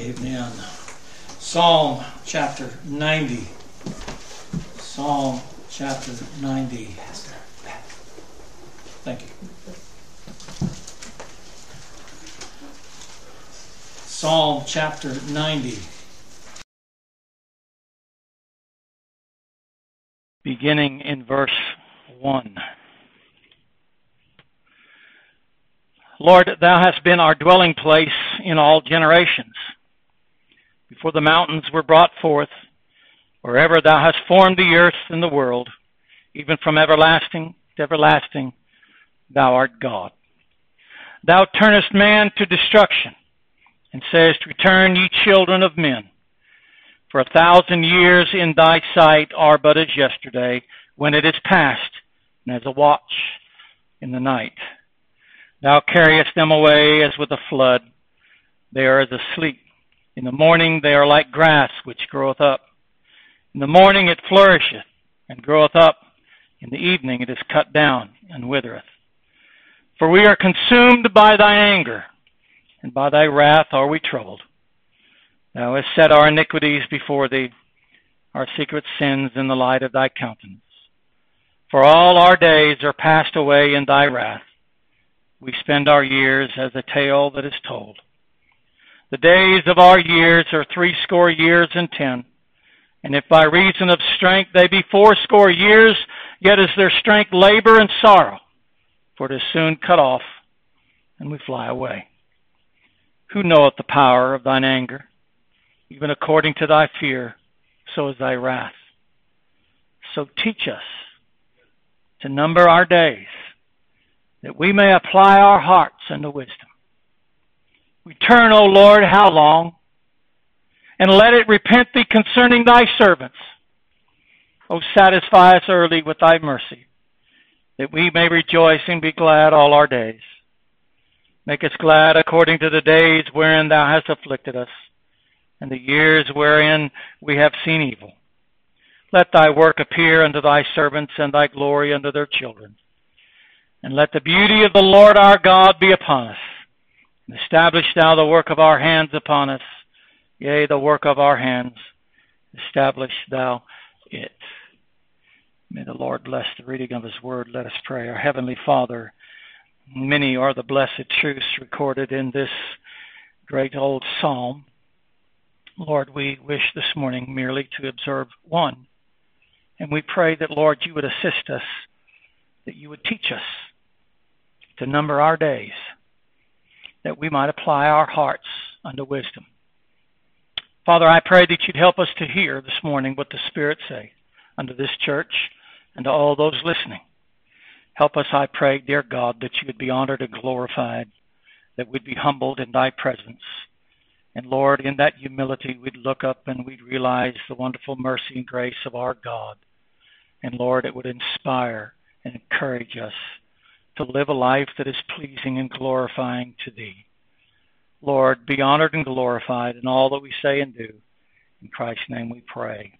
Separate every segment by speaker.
Speaker 1: Amen. Psalm chapter 90. Psalm chapter 90. Thank you. Psalm chapter 90. Beginning in verse 1. Lord, thou hast been our dwelling place in all generations. Before the mountains were brought forth, or ever thou hast formed the earth and the world, even from everlasting to everlasting, thou art God. Thou turnest man to destruction, and sayest, Return, ye children of men. For a thousand years in thy sight are but as yesterday, when it is past, and as a watch in the night. Thou carriest them away as with a flood. They are as asleep. In the morning they are like grass which groweth up. In the morning it flourisheth and groweth up. In the evening it is cut down and withereth. For we are consumed by thy anger, and by thy wrath are we troubled. Thou hast set our iniquities before thee, our secret sins in the light of thy countenance. For all our days are passed away in thy wrath. We spend our years as a tale that is told. The days of our years are threescore years and ten. And if by reason of strength they be fourscore years, yet is their strength labor and sorrow, for it is soon cut off, and we fly away. Who knoweth the power of thine anger? Even according to thy fear, so is thy wrath. So teach us to number our days that we may apply our hearts unto wisdom. Return, O Lord, how long? And let it repent thee concerning thy servants. O satisfy us early with thy mercy, that we may rejoice and be glad all our days. Make us glad according to the days wherein thou hast afflicted us, and the years wherein we have seen evil. Let thy work appear unto thy servants, and thy glory unto their children. And let the beauty of the Lord our God be upon us. Establish thou the work of our hands upon us. Yea, the work of our hands. Establish thou it. May the Lord bless the reading of his word. Let us pray. Our Heavenly Father, many are the blessed truths recorded in this great old psalm. Lord, we wish this morning merely to observe one. And we pray that, Lord, you would assist us, that you would teach us to number our days, that we might apply our hearts unto wisdom. Father, I pray that you'd help us to hear this morning what the Spirit say unto this church and to all those listening. Help us, I pray, dear God, that you would be honored and glorified, that we'd be humbled in thy presence. And Lord, in that humility, we'd look up and we'd realize the wonderful mercy and grace of our God. And Lord, it would inspire and encourage us to live a life that is pleasing and glorifying to Thee. Lord, be honored and glorified in all that we say and do. In Christ's name we pray.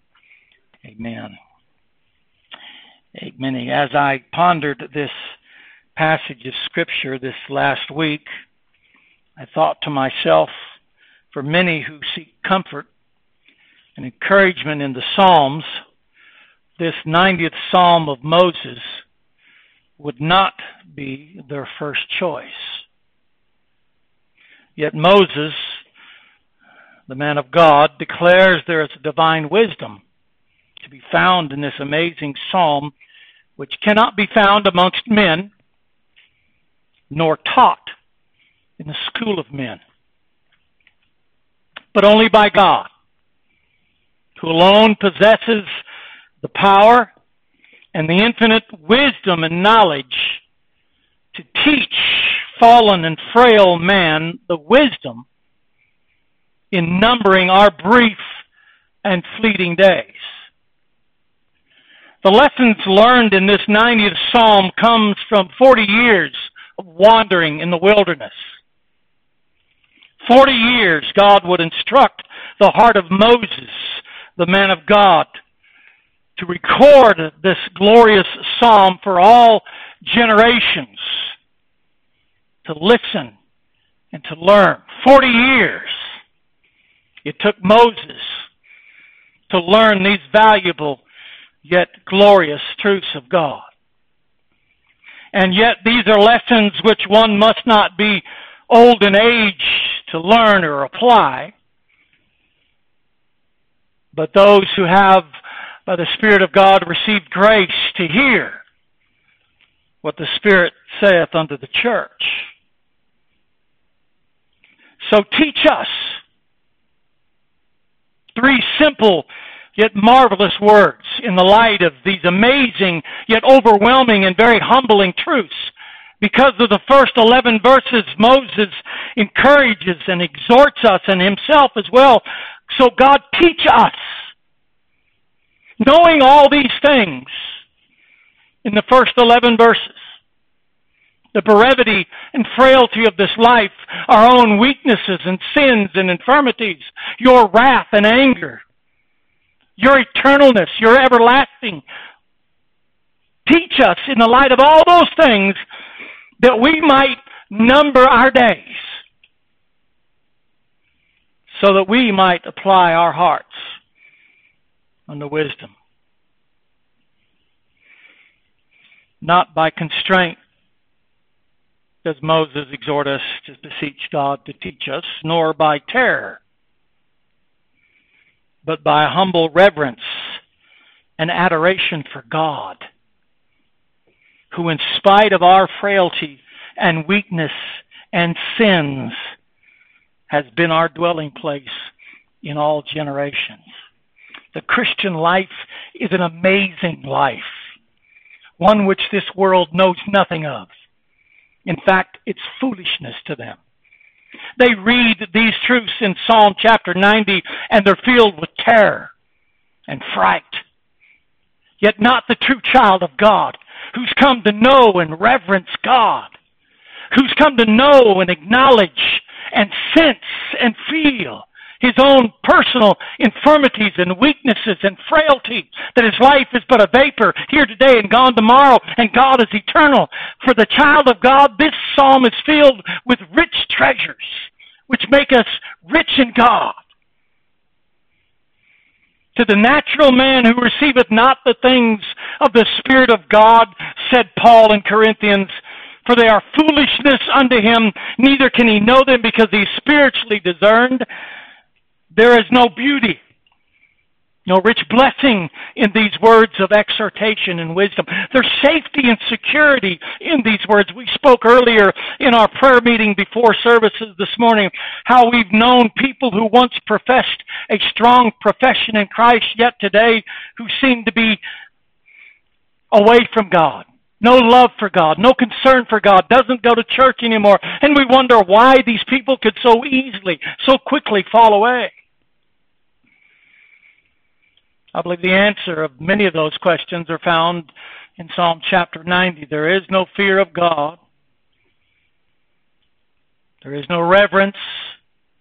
Speaker 1: Amen. Amen. As I pondered this passage of Scripture this last week, I thought to myself, for many who seek comfort and encouragement in the Psalms, this 90th Psalm of Moses would not be their first choice. Yet Moses, the man of God, declares there is divine wisdom to be found in this amazing psalm, which cannot be found amongst men, nor taught in the school of men, but only by God, who alone possesses the power and the infinite wisdom and knowledge to teach fallen and frail man the wisdom in numbering our brief and fleeting days. The lessons learned in this 90th Psalm comes from 40 years of wandering in the wilderness. 40 years God would instruct the heart of Moses, the man of God, to record this glorious psalm for all generations to listen and to learn. Forty years. It took Moses to learn these valuable yet glorious truths of God. And yet these are lessons which one must not be old in age to learn or apply, but those who have, by the Spirit of God, received grace to hear what the Spirit saith unto the church. So teach us three simple yet marvelous words in the light of these amazing yet overwhelming and very humbling truths. Because of the first 11 verses, Moses encourages and exhorts us and himself as well. So God teach us. Knowing all these things in the first 11 verses the brevity and frailty of this life, our own weaknesses and sins and infirmities, your wrath and anger, your eternalness, your everlasting. Teach us in the light of all those things that we might number our days so that we might apply our hearts unto wisdom. Not by constraint does Moses exhort us to beseech God to teach us, nor by terror, but by humble reverence and adoration for God, who, in spite of our frailty and weakness and sins, has been our dwelling place in all generations. The Christian life is an amazing life, one which this world knows nothing of. In fact, it's foolishness to them. They read these truths in Psalm chapter 90 and they're filled with terror and fright. Yet not the true child of God who's come to know and reverence God, who's come to know and acknowledge and sense and feel his own personal infirmities and weaknesses and frailty, that his life is but a vapor here today and gone tomorrow, and God is eternal. For the child of God, this psalm is filled with rich treasures, which make us rich in God. To the natural man who receiveth not the things of the Spirit of God, said Paul in Corinthians, for they are foolishness unto him, neither can he know them because he is spiritually discerned. There is no beauty, no rich blessing in these words of exhortation and wisdom. There's safety and security in these words. We spoke earlier in our prayer meeting before services this morning how we've known people who once professed a strong profession in Christ, yet today who seem to be away from God no love for God, no concern for God, doesn't go to church anymore. And we wonder why these people could so easily, so quickly fall away. I believe the answer of many of those questions are found in Psalm chapter 90. There is no fear of God. There is no reverence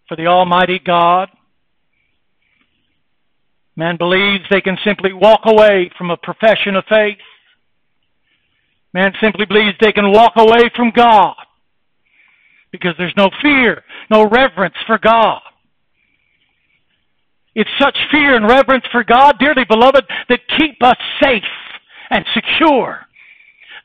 Speaker 1: for the Almighty God. Man believes they can simply walk away from a profession of faith. Man simply believes they can walk away from God because there's no fear, no reverence for God. It's such fear and reverence for God, dearly beloved, that keep us safe and secure,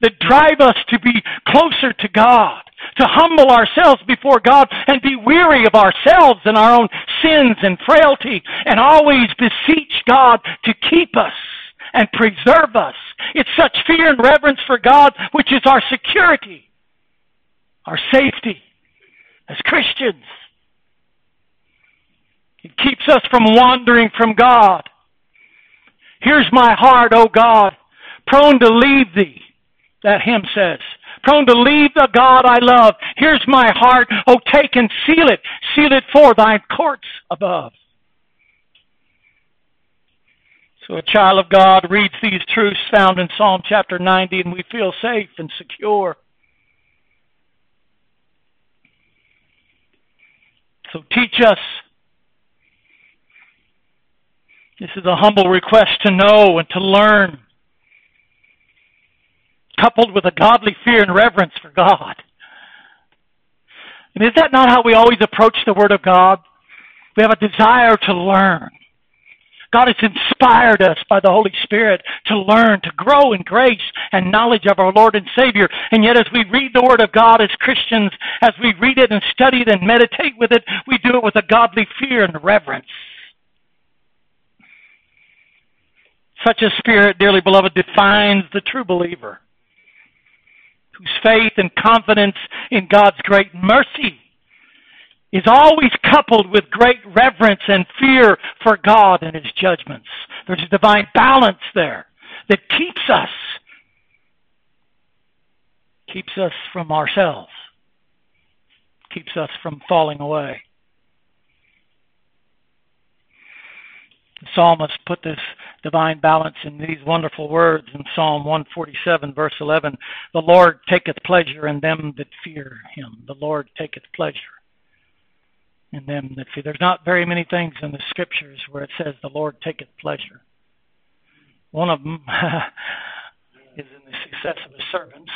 Speaker 1: that drive us to be closer to God, to humble ourselves before God and be weary of ourselves and our own sins and frailty, and always beseech God to keep us and preserve us. It's such fear and reverence for God which is our security, our safety as Christians. Keeps us from wandering from God. Here's my heart, O God, prone to leave thee, that hymn says. Prone to leave the God I love. Here's my heart, O take and seal it, seal it for thine courts above. So a child of God reads these truths found in Psalm chapter 90 and we feel safe and secure. So teach us this is a humble request to know and to learn, coupled with a godly fear and reverence for God. And is that not how we always approach the Word of God? We have a desire to learn. God has inspired us by the Holy Spirit to learn, to grow in grace and knowledge of our Lord and Savior. And yet, as we read the Word of God as Christians, as we read it and study it and meditate with it, we do it with a godly fear and reverence. Such a spirit, dearly beloved, defines the true believer whose faith and confidence in God's great mercy is always coupled with great reverence and fear for God and His judgments. There's a divine balance there that keeps us, keeps us from ourselves, keeps us from falling away. The psalmist put this divine balance in these wonderful words in Psalm 147, verse 11. The Lord taketh pleasure in them that fear him. The Lord taketh pleasure in them that fear. There's not very many things in the scriptures where it says the Lord taketh pleasure. One of them is in the success of his servants.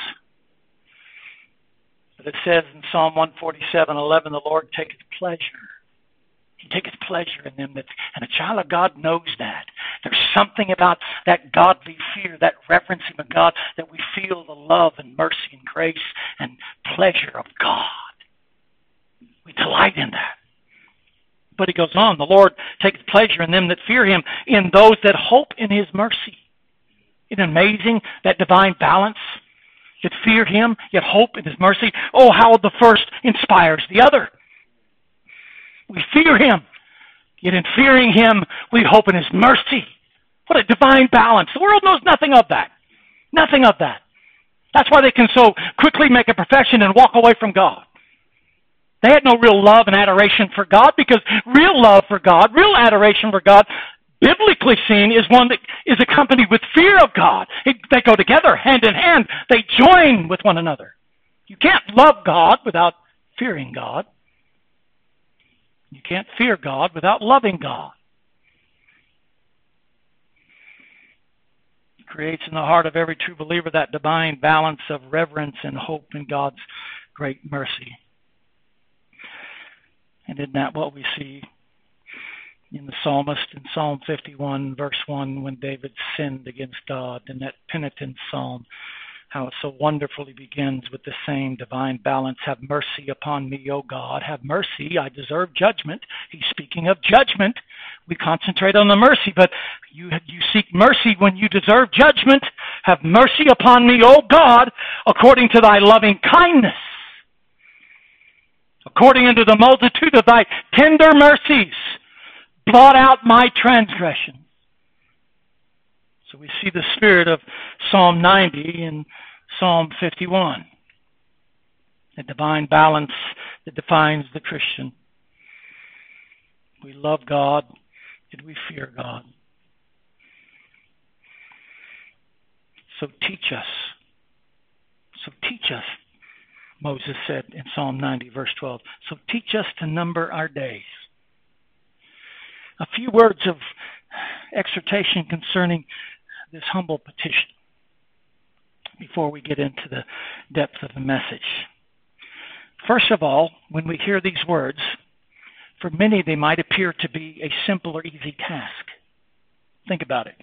Speaker 1: But it says in Psalm 147, 11, the Lord taketh pleasure he taketh pleasure in them that, and a child of God knows that. There's something about that godly fear, that reverencing of God, that we feel the love and mercy and grace and pleasure of God. We delight in that. But he goes on, the Lord taketh pleasure in them that fear him, in those that hope in his mercy. Isn't amazing that divine balance? That fear him, yet hope in his mercy. Oh, how the first inspires the other. We fear him. Yet in fearing him, we hope in his mercy. What a divine balance. The world knows nothing of that. Nothing of that. That's why they can so quickly make a profession and walk away from God. They had no real love and adoration for God because real love for God, real adoration for God, biblically seen, is one that is accompanied with fear of God. They go together, hand in hand. They join with one another. You can't love God without fearing God. You can't fear God without loving God. It creates in the heart of every true believer that divine balance of reverence and hope in God's great mercy. And isn't that what we see in the psalmist in Psalm 51, verse 1, when David sinned against God in that penitent psalm? How it so wonderfully begins with the same divine balance. Have mercy upon me, O God. Have mercy. I deserve judgment. He's speaking of judgment. We concentrate on the mercy, but you, you seek mercy when you deserve judgment. Have mercy upon me, O God, according to thy loving kindness. According unto the multitude of thy tender mercies, blot out my transgression. So we see the spirit of Psalm 90 and Psalm 51. The divine balance that defines the Christian. We love God and we fear God. So teach us. So teach us, Moses said in Psalm 90, verse 12. So teach us to number our days. A few words of exhortation concerning this humble petition before we get into the depth of the message. First of all, when we hear these words, for many they might appear to be a simple or easy task. Think about it.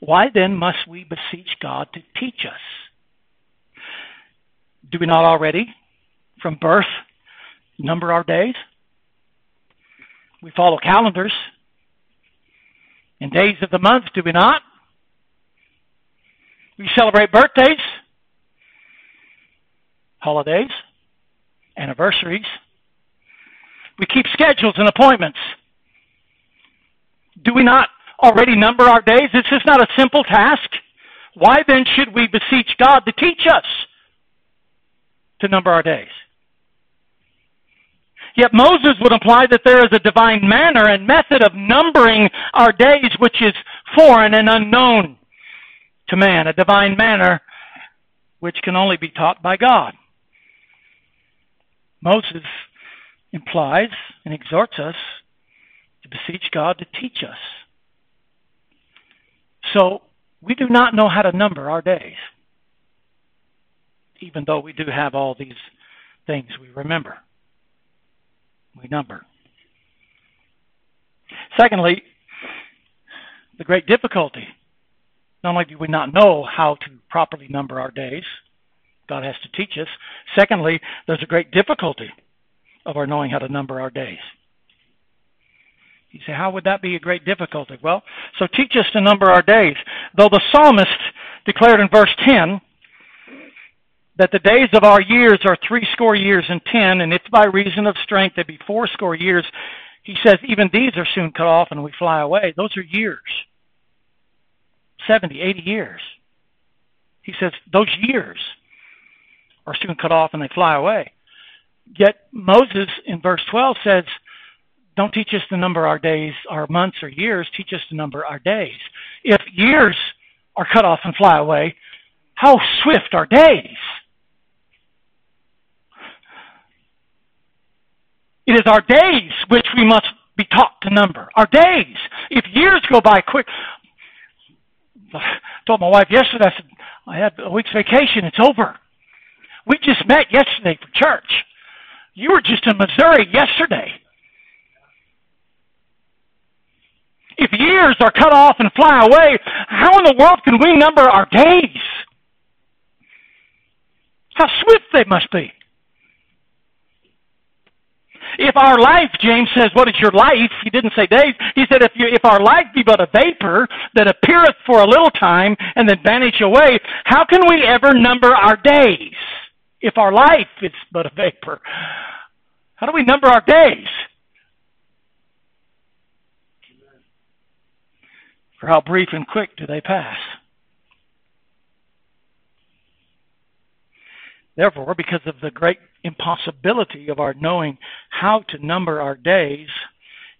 Speaker 1: Why then must we beseech God to teach us? Do we not already, from birth, number our days? We follow calendars in days of the month, do we not? We celebrate birthdays, holidays, anniversaries. We keep schedules and appointments. Do we not already number our days? This is not a simple task. Why then should we beseech God to teach us to number our days? Yet Moses would imply that there is a divine manner and method of numbering our days which is foreign and unknown to man, a divine manner which can only be taught by God. Moses implies and exhorts us to beseech God to teach us. So, we do not know how to number our days, even though we do have all these things we remember we number. Secondly, the great difficulty. Not only do we not know how to properly number our days, God has to teach us. Secondly, there's a great difficulty of our knowing how to number our days. You say, how would that be a great difficulty? Well, so teach us to number our days. Though the psalmist declared in verse 10 that the days of our years are threescore years and ten, and if by reason of strength they be fourscore years, he says, even these are soon cut off and we fly away. Those are years. 70, 80 years. He says, those years are soon cut off and they fly away. Yet Moses in verse 12 says, don't teach us to number our days, our months or years, teach us to number our days. If years are cut off and fly away, how swift are days? It is our days which we must be taught to number. Our days. If years go by quick, I told my wife yesterday, I said, I had a week's vacation, it's over. We just met yesterday for church. You were just in Missouri yesterday. If years are cut off and fly away, how in the world can we number our days? How swift they must be. If our life, James says, what is your life? He didn't say days. He said, if, you, if our life be but a vapor that appeareth for a little time and then vanish away, how can we ever number our days? If our life is but a vapor, how do we number our days? For how brief and quick do they pass? Therefore, because of the great impossibility of our knowing how to number our days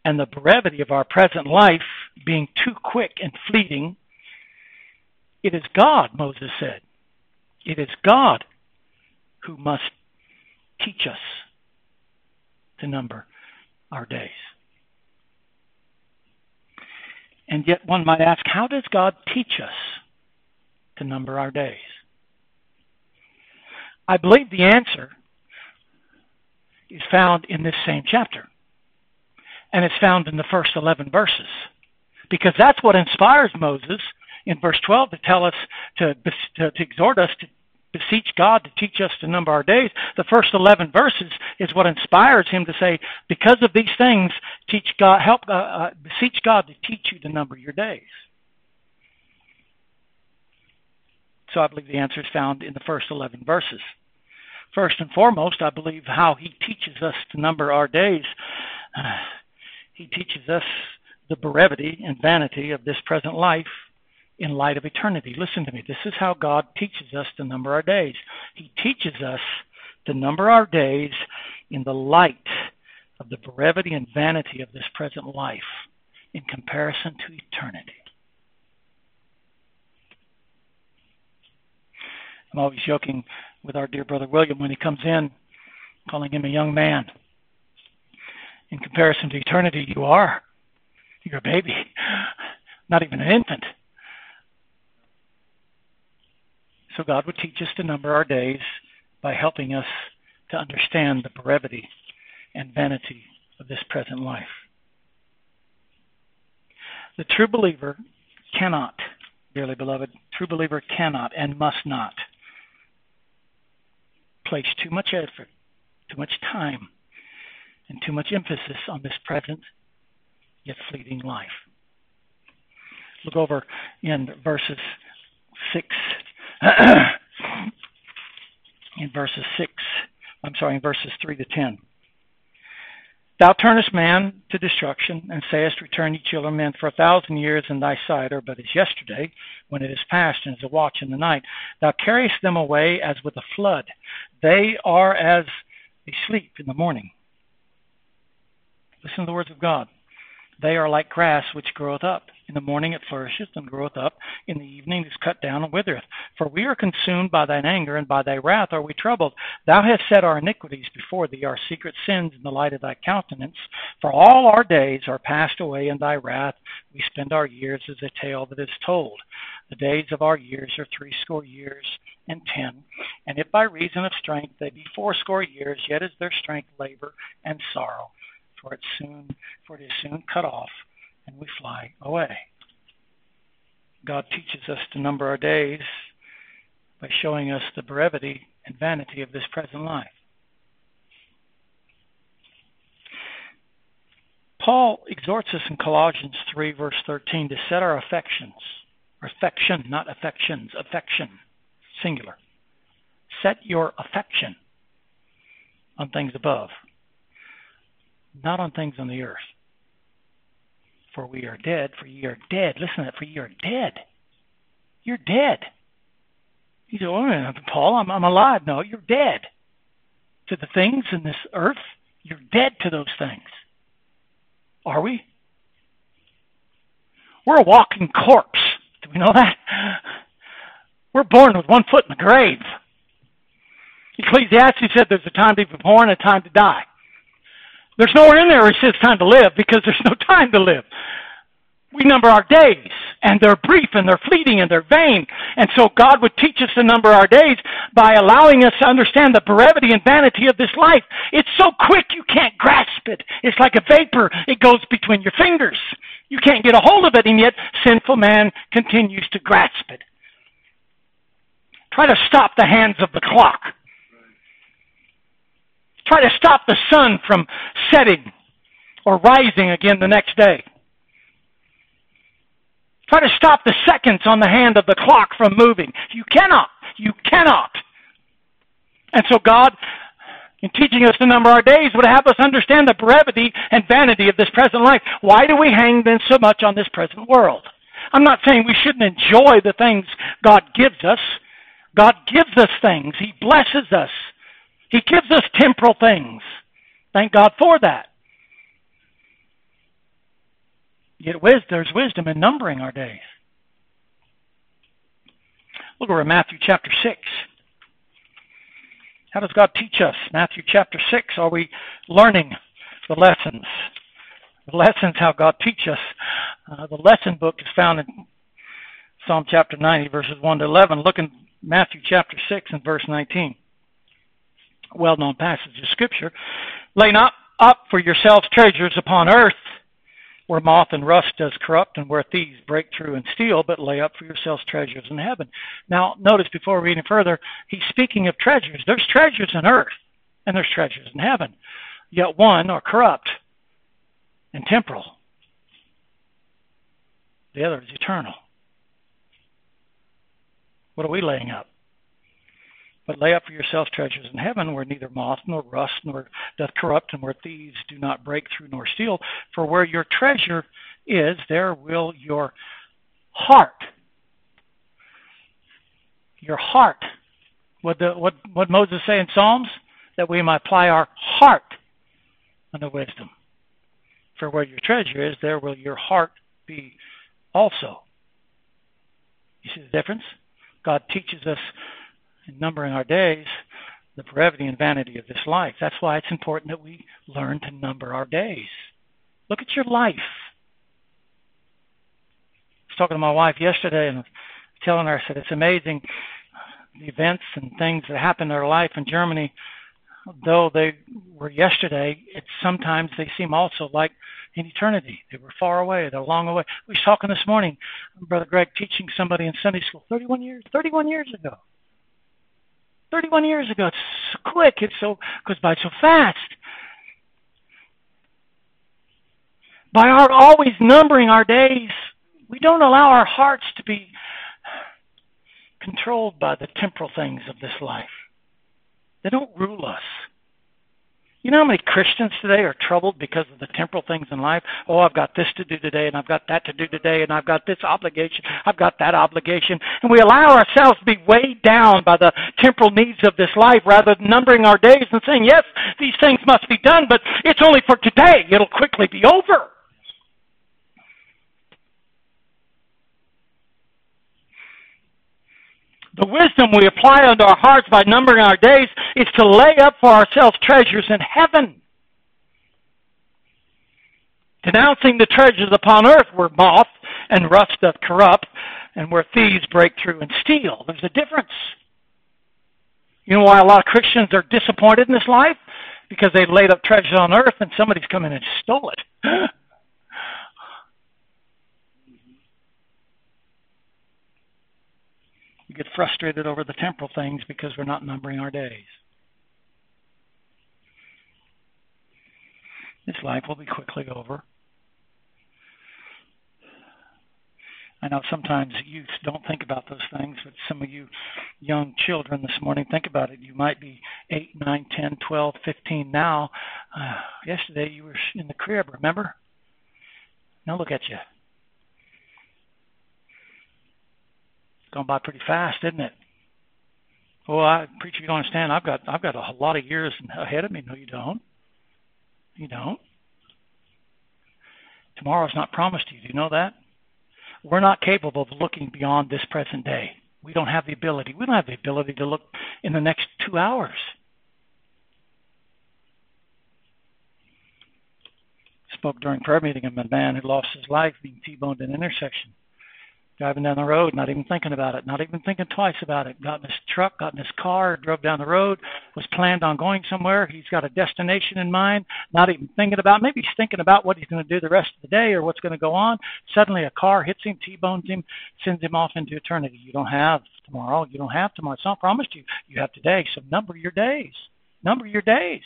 Speaker 1: and the brevity of our present life being too quick and fleeting, it is God, Moses said. It is God who must teach us to number our days. And yet, one might ask, how does God teach us to number our days? I believe the answer is found in this same chapter. And it's found in the first 11 verses. Because that's what inspires Moses in verse 12 to tell us, to, to, to exhort us to beseech God to teach us to number our days. The first 11 verses is what inspires him to say, because of these things, teach God, help, uh, uh, beseech God to teach you to number your days. So I believe the answer is found in the first 11 verses. First and foremost, I believe how he teaches us to number our days. He teaches us the brevity and vanity of this present life in light of eternity. Listen to me. This is how God teaches us to number our days. He teaches us to number our days in the light of the brevity and vanity of this present life in comparison to eternity. I'm always joking with our dear brother William when he comes in, calling him a young man. In comparison to eternity, you are. You're a baby, not even an infant. So God would teach us to number our days by helping us to understand the brevity and vanity of this present life. The true believer cannot, dearly beloved, true believer cannot and must not place too much effort, too much time, and too much emphasis on this present yet fleeting life. Look over in verses 6. in verses 6, I'm sorry, in verses 3 to 10. Thou turnest man to destruction, and sayest, Return, ye children men, for a thousand years in thy sight are but as yesterday, when it is past, and as a watch in the night. Thou carriest them away as with a flood. They are as a sleep in the morning. Listen to the words of God. They are like grass which groweth up. In the morning it flourisheth and groweth up. In the evening it is cut down and withereth. For we are consumed by thine anger, and by thy wrath are we troubled. Thou hast set our iniquities before thee, our secret sins in the light of thy countenance. For all our days are passed away in thy wrath. We spend our years as a tale that is told. The days of our years are threescore years and ten. And if by reason of strength they be fourscore years, yet is their strength labor and sorrow. For it soon, for it is soon cut off, and we fly away. God teaches us to number our days by showing us the brevity and vanity of this present life. Paul exhorts us in Colossians 3, verse 13, to set our affections, affection, not affections, affection, singular. Set your affection on things above, not on things on the earth. For we are dead, for ye are dead. Listen to that, for ye are dead. You're dead. You say, oh, Paul, I'm, I'm alive. No, you're dead. To the things in this earth, you're dead to those things. Are we? We're a walking corpse. Do we know that? We're born with one foot in the grave. Ecclesiastes said there's a time to be born and a time to die. There's nowhere in there it says time to live because there's no time to live. We number our days, and they're brief and they're fleeting and they're vain. And so God would teach us to number our days by allowing us to understand the brevity and vanity of this life. It's so quick you can't grasp it. It's like a vapor. It goes between your fingers. You can't get a hold of it, and yet sinful man continues to grasp it. Try to stop the hands of the clock. Try to stop the sun from setting or rising again the next day. Try to stop the seconds on the hand of the clock from moving. You cannot. You cannot. And so God, in teaching us to number our days, would have us understand the brevity and vanity of this present life. Why do we hang then so much on this present world? I'm not saying we shouldn't enjoy the things God gives us. God gives us things. He blesses us. He gives us temporal things. Thank God for that. Yet there's wisdom in numbering our days. Look over at Matthew chapter 6. How does God teach us? Matthew chapter 6. Are we learning the lessons? The lessons, how God teaches us. Uh, the lesson book is found in Psalm chapter 90, verses 1 to 11. Look in Matthew chapter 6 and verse 19 well known passage of Scripture. Lay not up for yourselves treasures upon earth, where moth and rust does corrupt, and where thieves break through and steal, but lay up for yourselves treasures in heaven. Now, notice before reading further, he's speaking of treasures. There's treasures in earth, and there's treasures in heaven. Yet one are corrupt and temporal. The other is eternal. What are we laying up? But lay up for yourselves treasures in heaven, where neither moth nor rust nor doth corrupt, and where thieves do not break through nor steal. For where your treasure is, there will your heart. Your heart. What the what what Moses say in Psalms? That we might apply our heart unto wisdom. For where your treasure is, there will your heart be also. You see the difference? God teaches us in numbering our days the brevity and vanity of this life. That's why it's important that we learn to number our days. Look at your life. I was talking to my wife yesterday and telling her, I said, it's amazing the events and things that happen in our life in Germany, though they were yesterday, it's sometimes they seem also like in eternity. They were far away, they're long away. We was talking this morning, Brother Greg teaching somebody in Sunday school 31 years, 31 years ago. 31 years ago. It's so quick. It so goes by so fast. By our always numbering our days, we don't allow our hearts to be controlled by the temporal things of this life. They don't rule us. You know how many Christians today are troubled because of the temporal things in life? Oh, I've got this to do today, and I've got that to do today, and I've got this obligation, I've got that obligation. And we allow ourselves to be weighed down by the temporal needs of this life rather than numbering our days and saying, yes, these things must be done, but it's only for today. It'll quickly be over. The wisdom we apply unto our hearts by numbering our days is to lay up for ourselves treasures in heaven. Denouncing the treasures upon earth where moth and rust doth corrupt, and where thieves break through and steal. There's a difference. You know why a lot of Christians are disappointed in this life? Because they laid up treasures on earth and somebody's come in and stole it. Frustrated over the temporal things because we're not numbering our days. This life will be quickly over. I know sometimes youth don't think about those things, but some of you young children this morning, think about it. You might be 8, 9, 10, 12, 15 now. Uh, yesterday you were in the crib, remember? Now look at you. It's gone by pretty fast, isn't it? Well, I preacher, you don't understand. I've got I've got a lot of years ahead of me. No, you don't. You don't. Tomorrow's not promised to you. Do you know that? We're not capable of looking beyond this present day. We don't have the ability. We don't have the ability to look in the next two hours. Spoke during prayer meeting of a man who lost his life being T-boned in an intersection driving down the road, not even thinking about it, not even thinking twice about it. Got in his truck, got in his car, drove down the road, was planned on going somewhere. He's got a destination in mind, not even thinking about. Maybe he's thinking about what he's going to do the rest of the day or what's going to go on. Suddenly, a car hits him, T-bones him, sends him off into eternity. You don't have tomorrow. You don't have tomorrow. It's not promised you. You have today. So number your days. Number your days.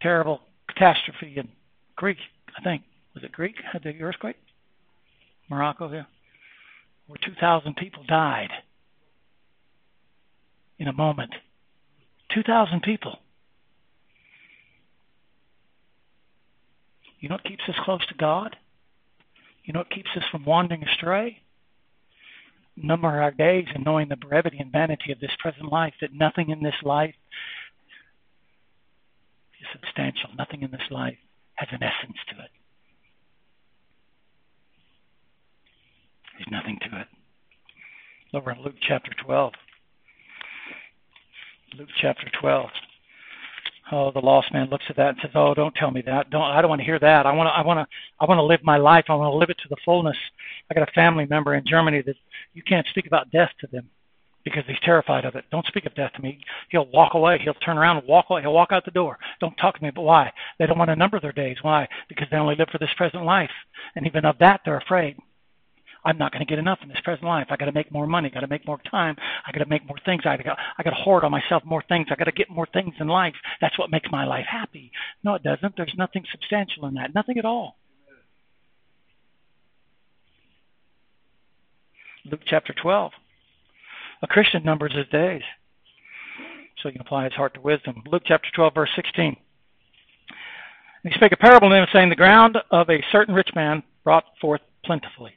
Speaker 1: Terrible catastrophe in Greek I think, was it Greek, had the earthquake? Morocco, yeah. Where 2,000 people died in a moment. 2,000 people. You know what keeps us close to God? You know what keeps us from wandering astray? Number our days and knowing the brevity and vanity of this present life, that nothing in this life is substantial. Nothing in this life has an essence to it. There's nothing to it. Over in Luke chapter 12. Luke chapter 12. Oh, the lost man looks at that and says, "Oh, don't tell me that. Don't. I don't want to hear that. I want to. I want to. I want to live my life. I want to live it to the fullness." I got a family member in Germany that you can't speak about death to them because he's terrified of it. Don't speak of death to me. He'll walk away. He'll turn around and walk away. He'll walk out the door. Don't talk to me. But why? They don't want to number their days. Why? Because they only live for this present life. And even of that, they're afraid. I'm not going to get enough in this present life. I got to make more money. Got to make more time. I got to make more things. I got I got to hoard on myself more things. I got to get more things in life. That's what makes my life happy. No, it doesn't. There's nothing substantial in that. Nothing at all. Luke chapter 12. A Christian numbers his days. So he can apply his heart to wisdom. Luke chapter 12, verse 16. he spake a parable to him, saying, The ground of a certain rich man brought forth plentifully.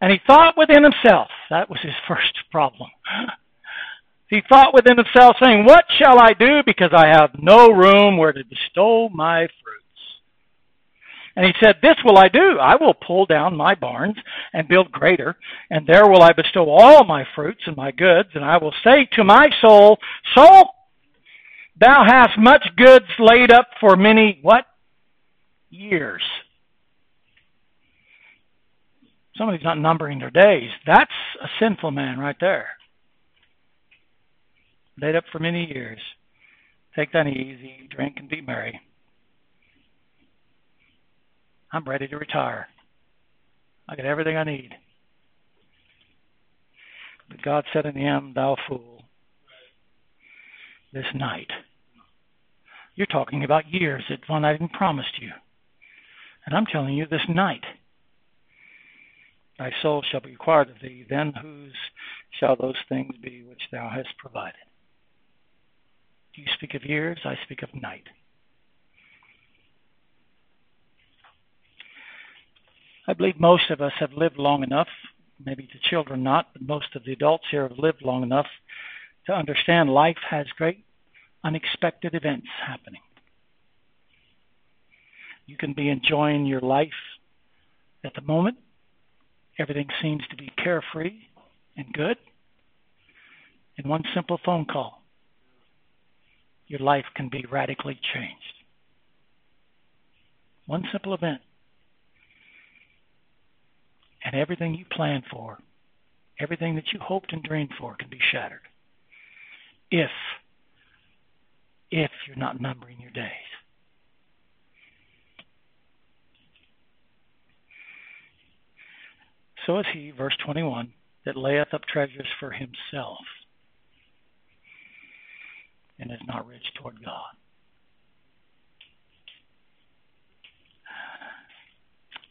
Speaker 1: And he thought within himself, that was his first problem. he thought within himself, saying, What shall I do, because I have no room where to bestow my fruit? And he said, This will I do. I will pull down my barns and build greater, and there will I bestow all my fruits and my goods, and I will say to my soul, Soul, thou hast much goods laid up for many what? Years. Somebody's not numbering their days. That's a sinful man right there. Laid up for many years. Take that easy, drink and be merry. I'm ready to retire. I got everything I need. But God said unto him, Thou fool, this night. You're talking about years that one I didn't promised you. And I'm telling you this night. Thy soul shall be required of thee, then whose shall those things be which thou hast provided? You speak of years, I speak of night. I believe most of us have lived long enough, maybe the children not, but most of the adults here have lived long enough to understand life has great unexpected events happening. You can be enjoying your life at the moment. Everything seems to be carefree and good. In one simple phone call, your life can be radically changed. One simple event and everything you planned for, everything that you hoped and dreamed for can be shattered. If, if you're not numbering your days. so is he, verse 21, that layeth up treasures for himself and is not rich toward God.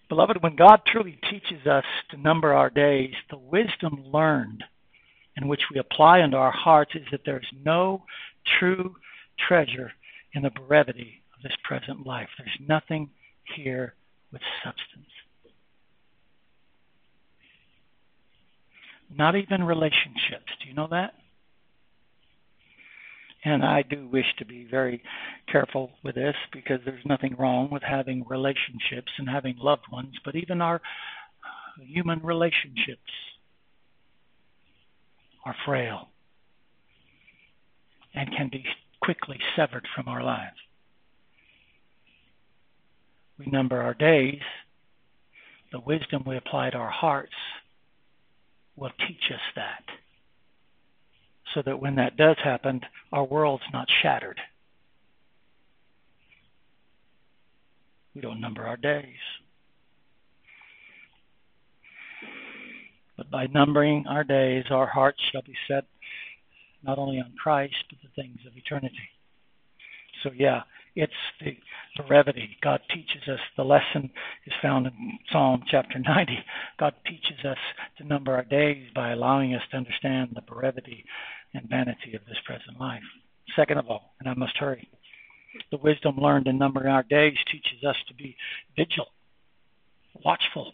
Speaker 1: Beloved, when God truly teaches us to number our days, the wisdom learned and which we apply unto our hearts is that there is no true treasure in the brevity of this present life. There's nothing here with substance. Not even relationships. Do you know that? And I do wish to be very careful with this because there's nothing wrong with having relationships and having loved ones, but even our human relationships are frail and can be quickly severed from our lives. We number our days. The wisdom we apply to our hearts will teach us that. So that when that does happen, our world's not shattered. We don't number our days. But by numbering our days, our hearts shall be set not only on Christ, but the things of eternity. So, yeah, it's the brevity. God teaches us. The lesson is found in Psalm chapter 90. God teaches us to number our days by allowing us to understand the brevity and vanity of this present life. Second of all, and I must hurry, the wisdom learned in numbering our days teaches us to be vigilant, watchful,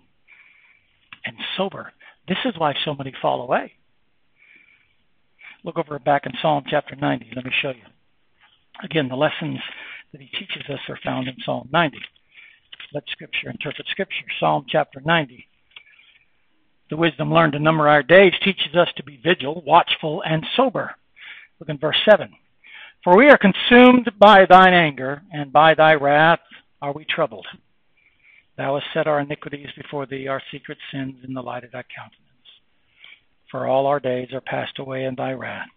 Speaker 1: and sober this is why so many fall away. Look over back in Psalm chapter 90. Let me show you. Again, the lessons that he teaches us are found in Psalm 90. Let Scripture interpret Scripture. Psalm chapter 90. The wisdom learned to number our days teaches us to be vigilant, watchful, and sober. Look in verse 7. For we are consumed by thine anger, and by thy wrath are we troubled. Thou hast set our iniquities before thee, our secret sins in the light of thy countenance. For all our days are passed away in thy wrath.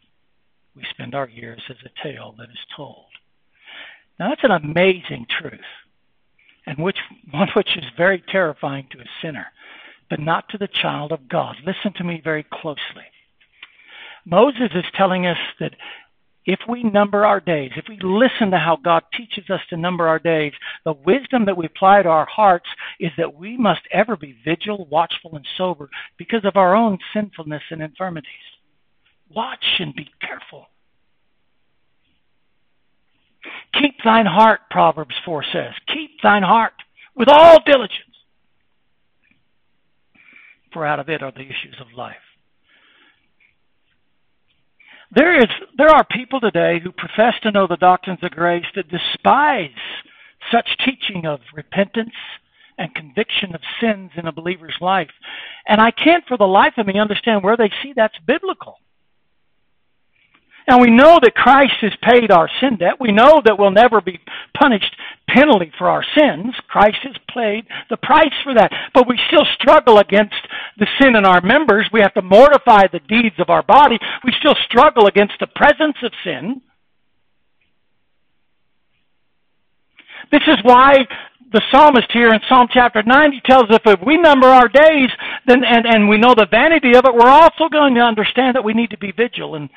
Speaker 1: We spend our years as a tale that is told. Now that's an amazing truth, and which one which is very terrifying to a sinner, but not to the child of God. Listen to me very closely. Moses is telling us that if we number our days, if we listen to how God teaches us to number our days, the wisdom that we apply to our hearts is that we must ever be vigilant, watchful, and sober because of our own sinfulness and infirmities. Watch and be careful. Keep thine heart, Proverbs 4 says. Keep thine heart with all diligence, for out of it are the issues of life. There is there are people today who profess to know the doctrines of grace that despise such teaching of repentance and conviction of sins in a believer's life. And I can't for the life of me understand where they see that's biblical. Now we know that Christ has paid our sin debt. We know that we'll never be punished penalty for our sins. Christ has paid the price for that. But we still struggle against the sin in our members. We have to mortify the deeds of our body. We still struggle against the presence of sin. This is why the psalmist here in Psalm chapter 90 tells us if we number our days then and, and we know the vanity of it, we're also going to understand that we need to be vigilant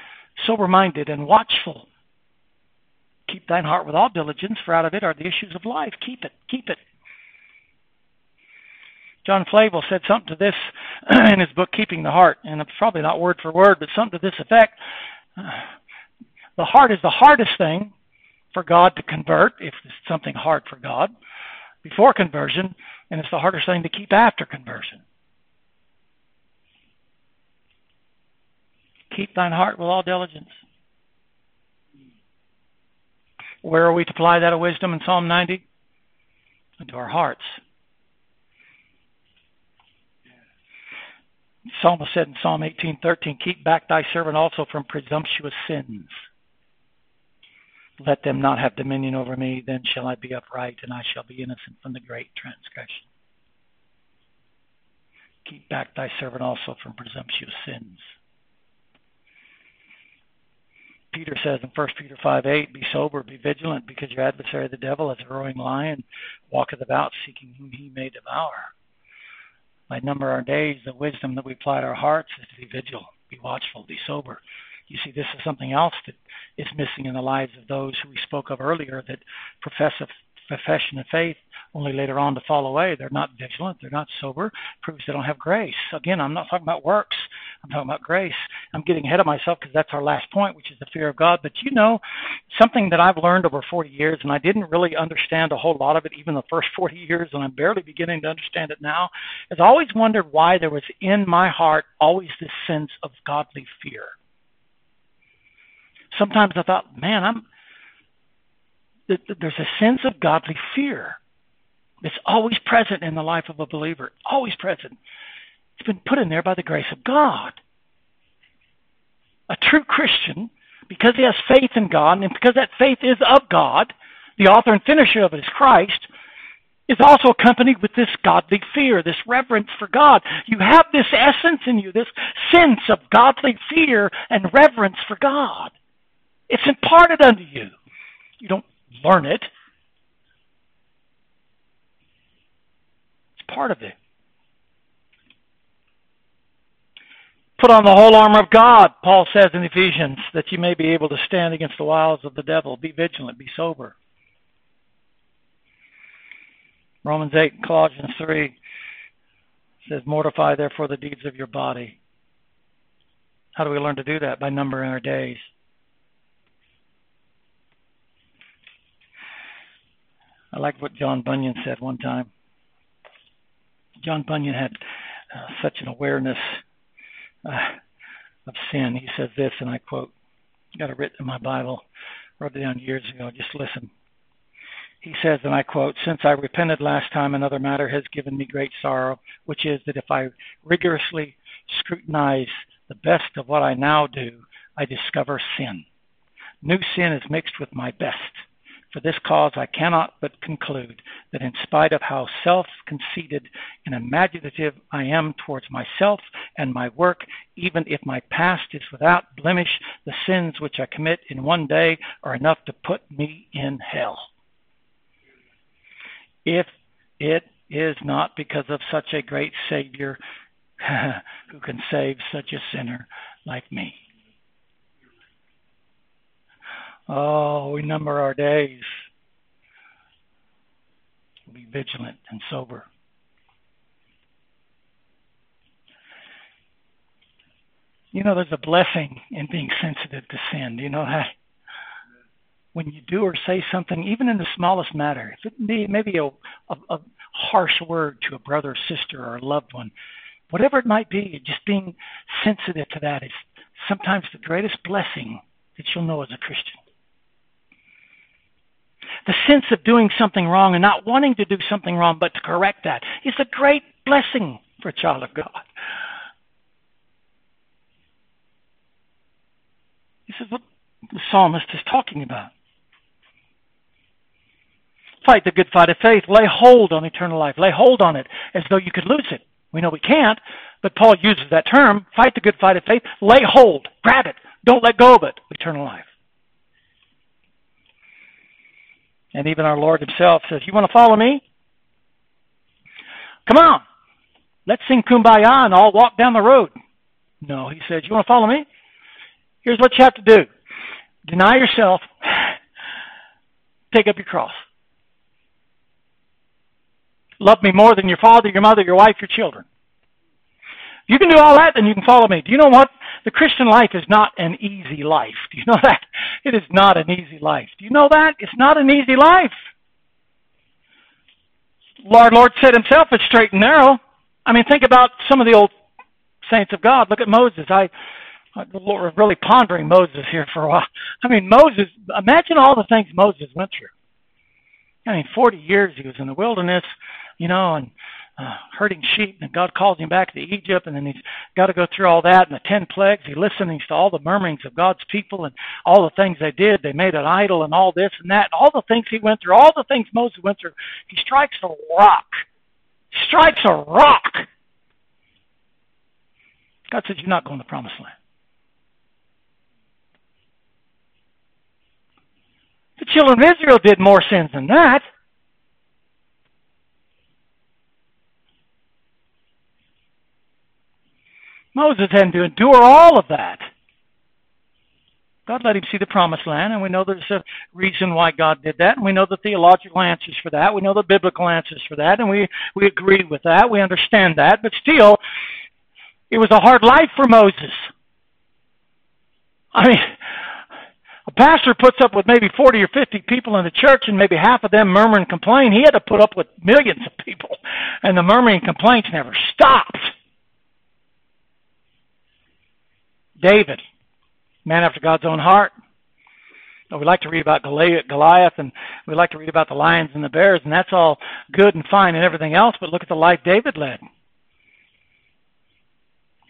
Speaker 1: sober minded and watchful. Keep thine heart with all diligence, for out of it are the issues of life. Keep it, keep it. John Flavel said something to this in his book, Keeping the Heart, and it's probably not word for word, but something to this effect. The heart is the hardest thing for God to convert, if it's something hard for God, before conversion, and it's the hardest thing to keep after conversion. Keep thine heart with all diligence. Where are we to apply that of wisdom in Psalm 90? Into our hearts. Psalmist said in Psalm 18:13, "Keep back thy servant also from presumptuous sins. Let them not have dominion over me, then shall I be upright, and I shall be innocent from the great transgression. Keep back thy servant also from presumptuous sins." Peter says in 1 Peter 5 8, Be sober, be vigilant, because your adversary the devil, as a roaring lion, walketh about seeking whom he may devour. by number our days, the wisdom that we apply to our hearts is to be vigilant, be watchful, be sober. You see, this is something else that is missing in the lives of those who we spoke of earlier that profess a profession of faith only later on to fall away. They're not vigilant. They're not sober. Proves they don't have grace. Again, I'm not talking about works. I'm talking about grace. I'm getting ahead of myself because that's our last point, which is the fear of God. But you know, something that I've learned over 40 years, and I didn't really understand a whole lot of it even the first 40 years, and I'm barely beginning to understand it now, is I always wondered why there was in my heart always this sense of godly fear. Sometimes I thought, man, I'm there's a sense of godly fear it's always present in the life of a believer, always present. It's been put in there by the grace of God. A true Christian, because he has faith in God, and because that faith is of God, the author and finisher of it is Christ, is also accompanied with this godly fear, this reverence for God. You have this essence in you, this sense of godly fear and reverence for God. It's imparted unto you. You don't learn it, It's part of it. Put on the whole armor of God, Paul says in Ephesians, that you may be able to stand against the wiles of the devil. Be vigilant, be sober. Romans 8, Colossians 3 says, Mortify therefore the deeds of your body. How do we learn to do that? By numbering our days. I like what John Bunyan said one time. John Bunyan had uh, such an awareness Uh, of sin. He says this, and I quote, got it written in my Bible, wrote it down years ago. Just listen. He says, and I quote, Since I repented last time, another matter has given me great sorrow, which is that if I rigorously scrutinize the best of what I now do, I discover sin. New sin is mixed with my best. For this cause I cannot but conclude that in spite of how self conceited and imaginative I am towards myself and my work, even if my past is without blemish, the sins which I commit in one day are enough to put me in hell. If it is not because of such a great Savior who can save such a sinner like me. Oh, we number our days. Be vigilant and sober. You know, there's a blessing in being sensitive to sin. You know that? When you do or say something, even in the smallest matter, if it be maybe a, a, a harsh word to a brother or sister or a loved one, whatever it might be, just being sensitive to that is sometimes the greatest blessing that you'll know as a Christian the sense of doing something wrong and not wanting to do something wrong, but to correct that is a great blessing for a child of God. This is what the psalmist is talking about. Fight the good fight of faith. Lay hold on eternal life. Lay hold on it as though you could lose it. We know we can't, but Paul uses that term. Fight the good fight of faith. Lay hold. Grab it. Don't let go of it. Eternal life. And even our Lord Himself says, You want to follow me? Come on. Let's sing kumbaya and all walk down the road. No, He says, You want to follow me? Here's what you have to do deny yourself, take up your cross. Love me more than your father, your mother, your wife, your children. You can do all that, then you can follow me. Do you know what? The Christian life is not an easy life. Do you know that? It is not an easy life. Do you know that? It's not an easy life. Lord, Lord said himself, it's straight and narrow. I mean, think about some of the old saints of God. Look at Moses. I, uh, the Lord really pondering Moses here for a while. I mean, Moses, imagine all the things Moses went through. I mean, 40 years he was in the wilderness, you know, and uh, herding sheep, and God calls him back to Egypt, and then he's got to go through all that and the ten plagues. He listens to all the murmurings of God's people and all the things they did. They made an idol and all this and that, and all the things he went through, all the things Moses went through. He strikes a rock. He Strikes a rock. God says, You're not going to the promised land. The children of Israel did more sins than that. Moses had to endure all of that. God let him see the promised land, and we know there's a reason why God did that, and we know the theological answers for that. We know the biblical answers for that, and we, we agree with that. We understand that, but still, it was a hard life for Moses. I mean, a pastor puts up with maybe 40 or 50 people in the church and maybe half of them murmur and complain. He had to put up with millions of people, and the murmuring and complaints never stopped. David, man after God's own heart. We like to read about Goliath and we like to read about the lions and the bears, and that's all good and fine and everything else, but look at the life David led.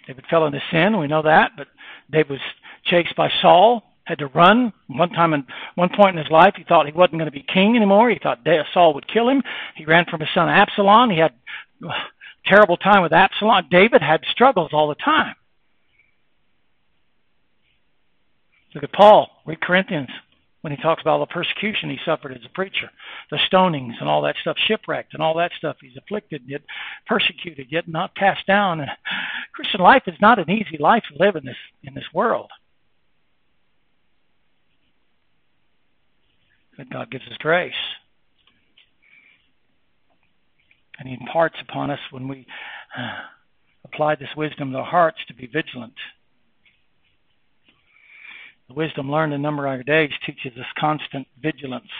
Speaker 1: David fell into sin, we know that, but David was chased by Saul, had to run. One time in one point in his life, he thought he wasn't going to be king anymore. He thought Saul would kill him. He ran from his son Absalom. He had a terrible time with Absalom. David had struggles all the time. Look at Paul, read Corinthians, when he talks about all the persecution he suffered as a preacher, the stonings and all that stuff, shipwrecked and all that stuff. He's afflicted, yet persecuted, yet not cast down. And Christian life is not an easy life to live in this in this world. But God gives us grace. And He imparts upon us when we uh, apply this wisdom to our hearts to be vigilant the wisdom learned in number our days teaches us constant vigilance,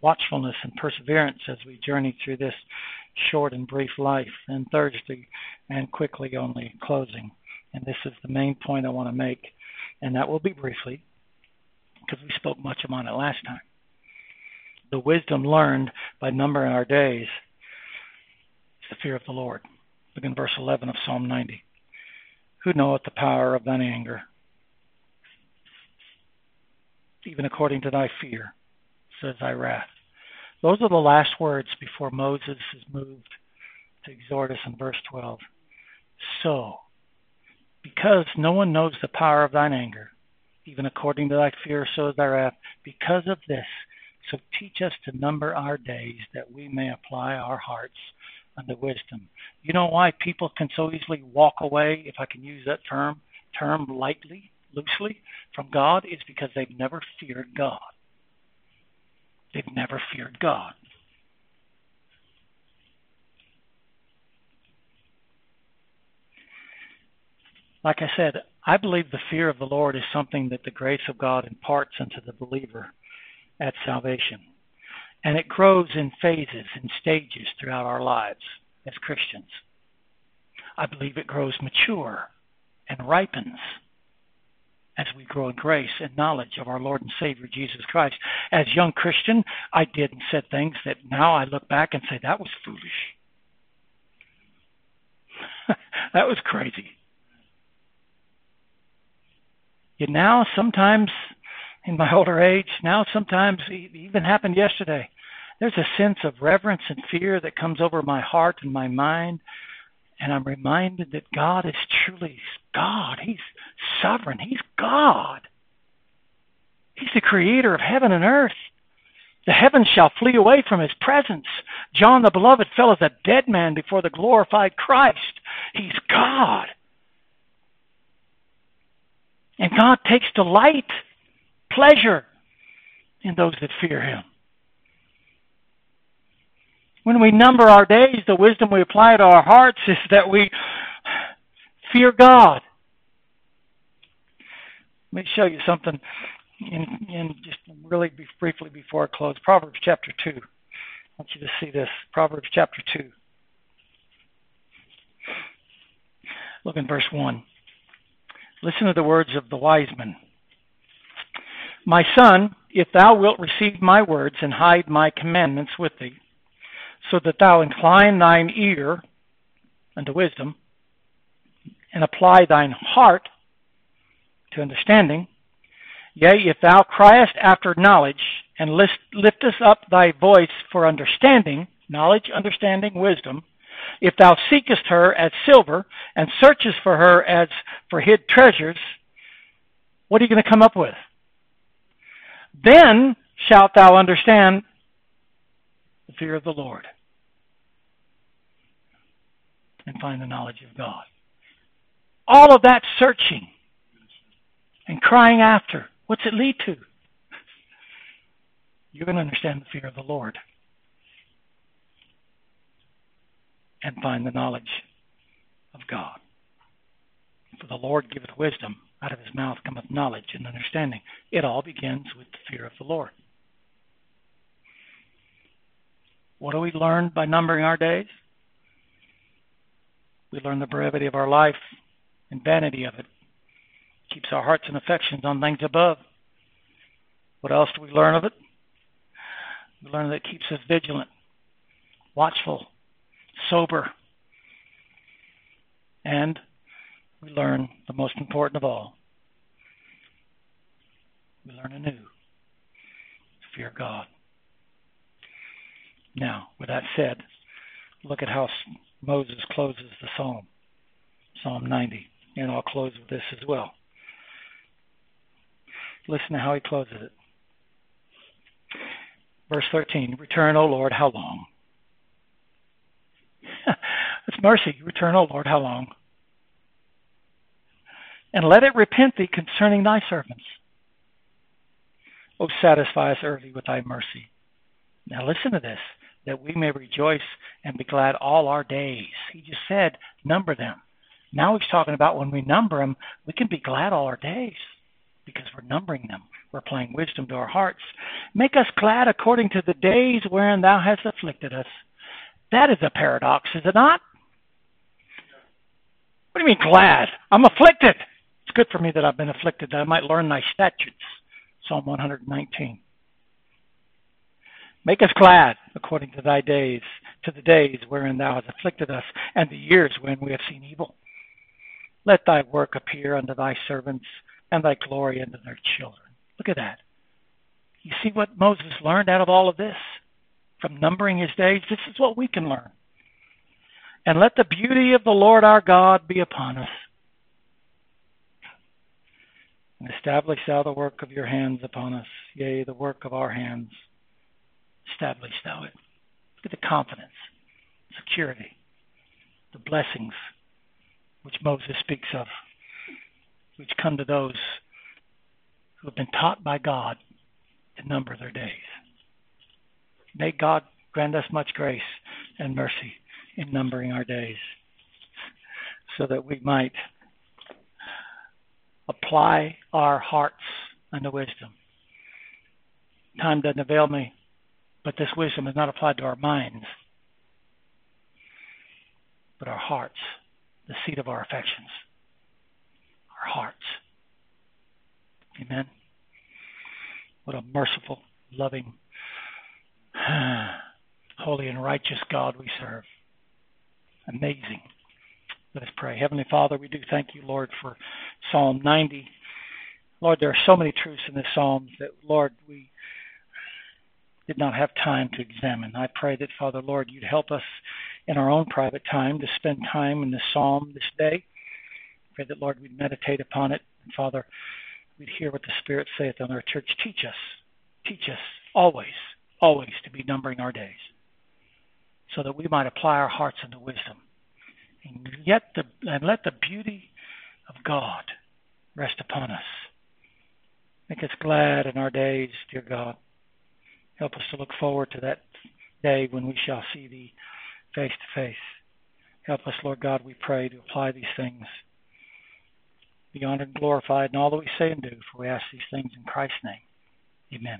Speaker 1: watchfulness, and perseverance as we journey through this short and brief life. And Thursday, and quickly only closing, and this is the main point I want to make, and that will be briefly, because we spoke much about it last time. The wisdom learned by numbering our days is the fear of the Lord. Look in verse 11 of Psalm 90. Who knoweth the power of thine anger? Even according to thy fear, says thy wrath. Those are the last words before Moses is moved to exhort us in verse 12. So, because no one knows the power of thine anger, even according to thy fear, so is thy wrath, because of this, so teach us to number our days that we may apply our hearts unto wisdom. You know why people can so easily walk away, if I can use that term, term lightly? Loosely from God is because they've never feared God. They've never feared God. Like I said, I believe the fear of the Lord is something that the grace of God imparts unto the believer at salvation. And it grows in phases and stages throughout our lives as Christians. I believe it grows mature and ripens as we grow in grace and knowledge of our Lord and Savior Jesus Christ. As young Christian, I did and said things that now I look back and say that was foolish. that was crazy. Yet now sometimes in my older age, now sometimes even happened yesterday. There's a sense of reverence and fear that comes over my heart and my mind and I'm reminded that God is truly God. He's sovereign. He's God. He's the creator of heaven and earth. The heavens shall flee away from his presence. John the Beloved fell as a dead man before the glorified Christ. He's God. And God takes delight, pleasure in those that fear him. When we number our days, the wisdom we apply to our hearts is that we fear God. Let me show you something in, in just really briefly before I close. Proverbs chapter 2. I want you to see this. Proverbs chapter 2. Look in verse 1. Listen to the words of the wise man. My son, if thou wilt receive my words and hide my commandments with thee, so that thou incline thine ear unto wisdom, and apply thine heart to understanding. Yea, if thou criest after knowledge, and lift, liftest up thy voice for understanding, knowledge, understanding, wisdom, if thou seekest her as silver, and searchest for her as for hid treasures, what are you going to come up with? Then shalt thou understand the fear of the Lord and find the knowledge of God. all of that searching and crying after, what's it lead to? You're going to understand the fear of the Lord and find the knowledge of God. For the Lord giveth wisdom, out of his mouth cometh knowledge and understanding. It all begins with the fear of the Lord. What do we learn by numbering our days? We learn the brevity of our life and vanity of it. Keeps our hearts and affections on things above. What else do we learn of it? We learn that it keeps us vigilant, watchful, sober, and we learn the most important of all. We learn anew to fear God. Now, with that said, look at how Moses closes the psalm, Psalm 90, and I'll close with this as well. Listen to how he closes it. Verse 13 Return, O Lord, how long? it's mercy. Return, O Lord, how long? And let it repent thee concerning thy servants. O satisfy us early with thy mercy. Now listen to this that we may rejoice and be glad all our days. He just said, number them. Now he's talking about when we number them, we can be glad all our days because we're numbering them. We're applying wisdom to our hearts. Make us glad according to the days wherein thou hast afflicted us. That is a paradox, is it not? What do you mean glad? I'm afflicted. It's good for me that I've been afflicted, that I might learn thy statutes. Psalm 119. Make us glad according to thy days, to the days wherein thou hast afflicted us, and the years when we have seen evil. Let thy work appear unto thy servants, and thy glory unto their children. Look at that. You see what Moses learned out of all of this? From numbering his days, this is what we can learn. And let the beauty of the Lord our God be upon us. And establish thou the work of your hands upon us, yea, the work of our hands establish thou it. Look at the confidence, security, the blessings which Moses speaks of, which come to those who have been taught by God to number their days. May God grant us much grace and mercy in numbering our days so that we might apply our hearts unto wisdom. Time doesn't avail me but this wisdom is not applied to our minds, but our hearts, the seat of our affections. Hearts. Amen. What a merciful, loving, holy, and righteous God we serve. Amazing. Let us pray. Heavenly Father, we do thank you, Lord, for Psalm 90. Lord, there are so many truths in this psalm that, Lord, we did not have time to examine. I pray that, Father Lord, you'd help us in our own private time to spend time in the psalm this day. Pray that, Lord, we'd meditate upon it. And Father, we'd hear what the Spirit saith on our church. Teach us, teach us always, always to be numbering our days so that we might apply our hearts unto wisdom. And yet the and let the beauty of God rest upon us. Make us glad in our days, dear God. Help us to look forward to that day when we shall see thee face to face. Help us, Lord God, we pray, to apply these things. Be honored and glorified in all that we say and do, for we ask these things in Christ's name. Amen.